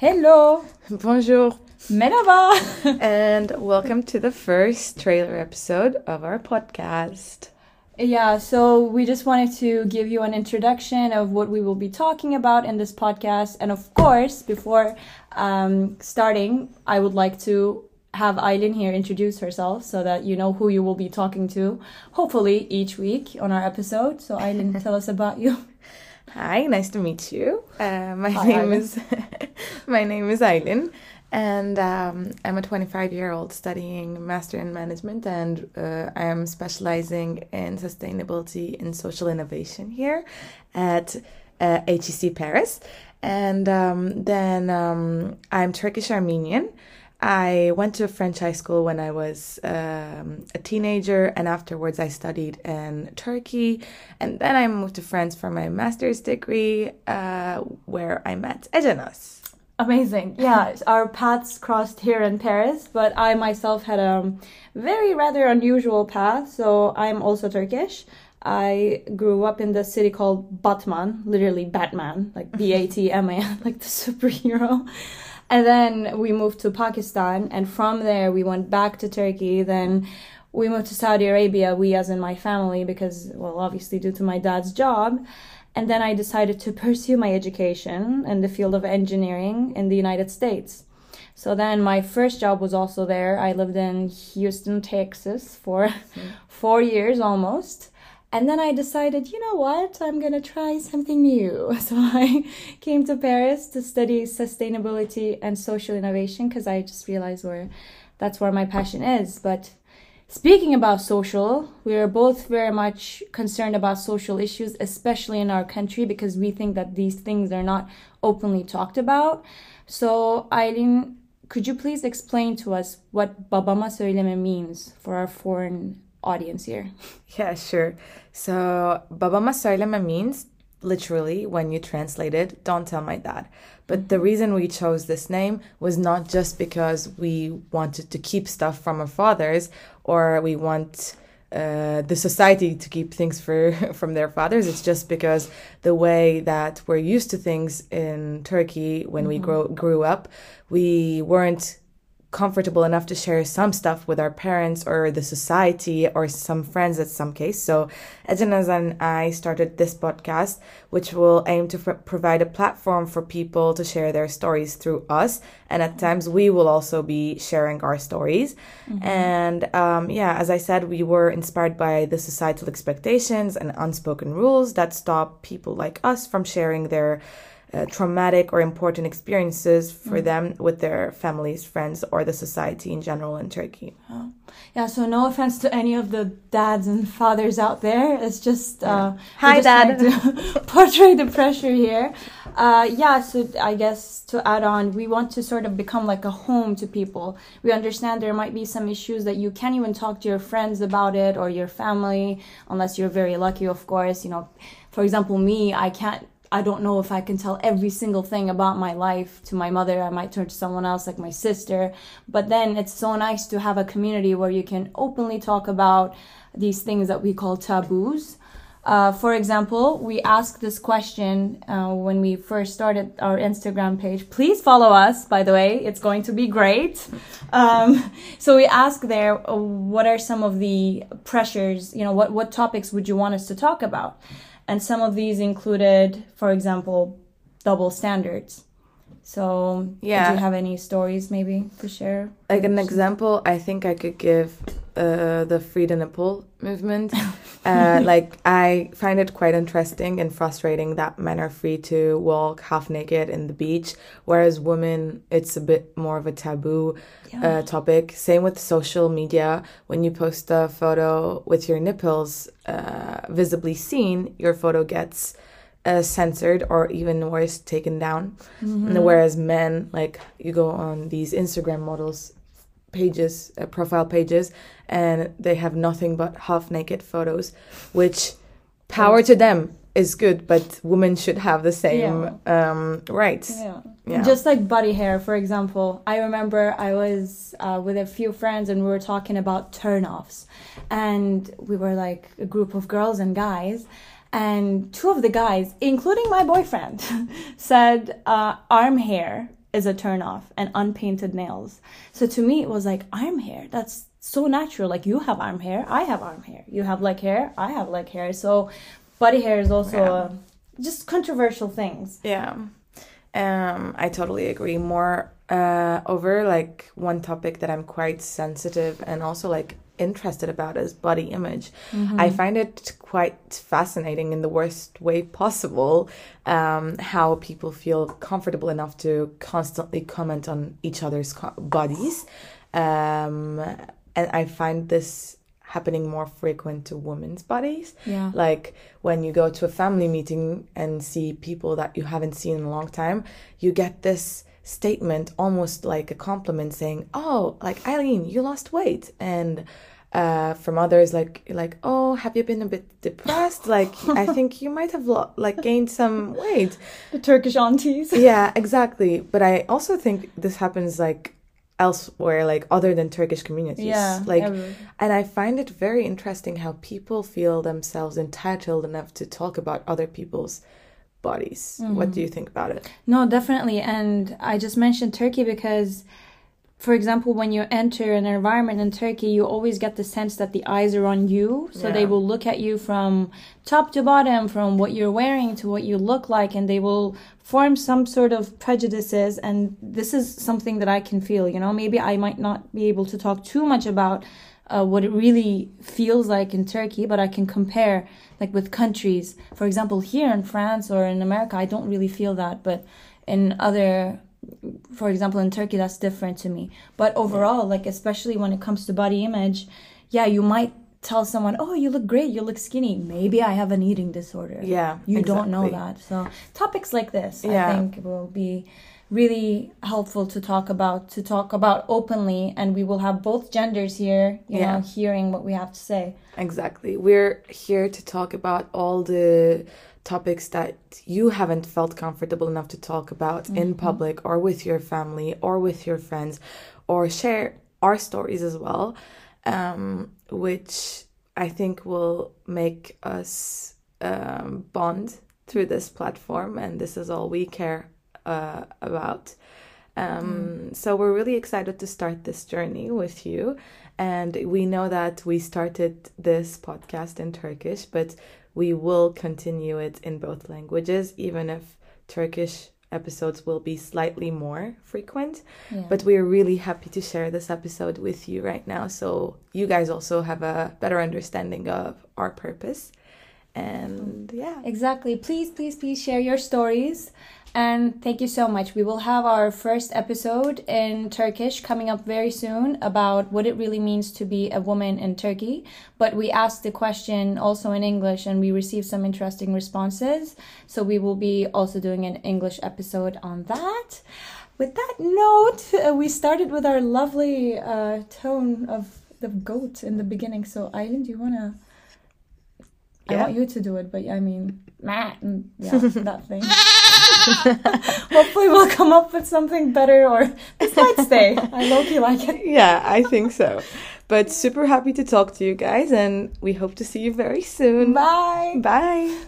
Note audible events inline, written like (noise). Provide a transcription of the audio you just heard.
Hello. Bonjour. Merhaba. (laughs) and welcome to the first trailer episode of our podcast. Yeah, so we just wanted to give you an introduction of what we will be talking about in this podcast. And of course, before um, starting, I would like to have Aylin here introduce herself so that you know who you will be talking to, hopefully each week on our episode. So, Aylin, (laughs) tell us about you. Hi, nice to meet you. Uh, my Hi, name Aylin. is (laughs) my name is Aylin, and um, I'm a 25 year old studying master in management, and uh, I am specializing in sustainability and social innovation here at uh, HEC Paris. And um, then um, I'm Turkish Armenian. I went to a French high school when I was um, a teenager, and afterwards I studied in Turkey. And then I moved to France for my master's degree, uh, where I met Ejanos. Amazing. Yeah, our paths crossed here in Paris, but I myself had a very rather unusual path. So I'm also Turkish. I grew up in the city called Batman, literally Batman, like B A T M A N, (laughs) like the superhero. And then we moved to Pakistan, and from there we went back to Turkey. Then we moved to Saudi Arabia, we as in my family, because, well, obviously due to my dad's job. And then I decided to pursue my education in the field of engineering in the United States. So then my first job was also there. I lived in Houston, Texas for (laughs) four years almost. And then I decided, you know what, I'm gonna try something new. (laughs) So I came to Paris to study sustainability and social innovation because I just realized where that's where my passion is. But Speaking about social, we are both very much concerned about social issues, especially in our country, because we think that these things are not openly talked about. So, Aylin, could you please explain to us what babama söyleme means for our foreign audience here? (laughs) Yeah, sure. So, babama söyleme means literally when you translate it, don't tell my dad. But the reason we chose this name was not just because we wanted to keep stuff from our fathers or we want uh, the society to keep things for (laughs) from their fathers. It's just because the way that we're used to things in Turkey when we grow, grew up, we weren't comfortable enough to share some stuff with our parents or the society or some friends at some case. So Ejanas and I started this podcast, which will aim to f- provide a platform for people to share their stories through us. And at times we will also be sharing our stories. And um, yeah, as I said, we were inspired by the societal expectations and unspoken rules that stop people like us from sharing their uh, traumatic or important experiences for them with their families, friends, or the society in general in Turkey. Yeah, so no offense to any of the dads and fathers out there. It's just uh, Hi, we're just Dad. to (laughs) portray the pressure here. Uh, yeah, so I guess to add on, we want to sort of become like a home to people. We understand there might be some issues that you can't even talk to your friends about it or your family, unless you're very lucky, of course. You know, for example, me, I can't I don't know if I can tell every single thing about my life to my mother. I might turn to someone else like my sister. But then it's so nice to have a community where you can openly talk about these things that we call taboos. Uh, for example, we asked this question uh, when we first started our Instagram page. Please follow us, by the way. It's going to be great. Um, so we asked there, uh, what are some of the pressures? You know, what what topics would you want us to talk about? And some of these included, for example, double standards. So, Yeah. do you have any stories maybe to share? Like an example, I think I could give uh, the free the nipple movement. (laughs) Uh, (laughs) like I find it quite interesting and frustrating that men are free to walk half naked in the beach, whereas women, it's a bit more of a taboo uh, topic. Same with social media. When you post a photo with your nipples uh, visibly seen, your photo gets uh, censored or even worse, taken down. And whereas men, like you go on these Instagram models pages, uh, profile pages, and they have nothing but half naked photos, which power to them is good, but women should have the same um, rights. Yeah. Yeah. Just like body hair, for example. I remember I was uh, with a few friends and we were talking about turnoffs. And we were like a group of girls and guys. And two of the guys, including my boyfriend, (laughs) said uh, arm hair is a turn off and unpainted nails. So to me, it was like arm hair. That's so natural. Like you have arm hair, I have arm hair. You have leg hair, I have leg hair. So body hair is also Yeah. uh, just controversial things. Yeah. Um, I totally agree. More uh, over like one topic that I'm quite sensitive and also like interested about is body image. I find it quite fascinating in the worst way possible um, how people feel comfortable enough to constantly comment on each other's co- bodies. Um, and I find this happening more frequent to women's bodies. Yeah. Like when you go to a family meeting and see people that you haven't seen in a long time, you get this statement almost like a compliment saying, "Oh, like Aylin, you lost weight." And uh, from others like like, "Oh, have you been a bit depressed? Like I (laughs) think you might have lo- like gained some weight." The Turkish aunties. yeah, exactly. But I also think this happens like elsewhere, like other than Turkish communities. Yeah, like, everywhere. and I find it very interesting how people feel themselves entitled enough to talk about other people's bodies. What mm-hmm. do you think about it? No, definitely. And I just mentioned Turkey because, for example, when you enter an environment in Turkey, you always get the sense that the eyes are on you. So they will look at you from top to bottom, from what you're wearing to what you look like, and they will form some sort of prejudices. And this is something that I can feel, you know, maybe I might not be able to talk too much about. Uh, what it really feels like in Turkey, but I can compare like with countries. For example, here in France or in America, I don't really feel that, but in other, for example, in Turkey, that's different to me. But overall, like especially when it comes to body image, yeah, you might tell someone, "Oh, you look great, you look skinny." Maybe I have an eating disorder. Yeah, you don't know that. So topics like this, Yeah. I think, will be really helpful to talk about to talk about openly and we will have both genders here you Yeah. know hearing what we have to say Exactly. We're here to talk about all the topics that you haven't felt comfortable enough to talk about in public or with your family or with your friends or share our stories as well, um, which I think will make us um, bond through this platform. And this is all we care uh, about. Um, So we're really excited to start this journey with you. And we know that we started this podcast in Turkish, but we will continue it in both languages, even if Turkish episodes will be slightly more frequent. Yeah. But we're really happy to share this episode with you right now. So you guys also have a better understanding of our purpose. And yeah. Exactly. Please, please, please share your stories. And thank you so much. We will have our first episode in Turkish coming up very soon about what it really means to be a woman in Turkey. But we asked the question also in English and we received some interesting responses. So we will be also doing an English episode on that. With that note, uh, we started with our lovely uh, tone of the goat in the beginning. So, Aylin, do you want to? I want you to do it, but I mean, (laughs) mm, yeah, that thing. (laughs) Hopefully, we'll come up with something better, or this might stay. I low you like it. (laughs) Yeah, I think so. But super happy to talk to you guys, and we hope to see you very soon. Bye. Bye.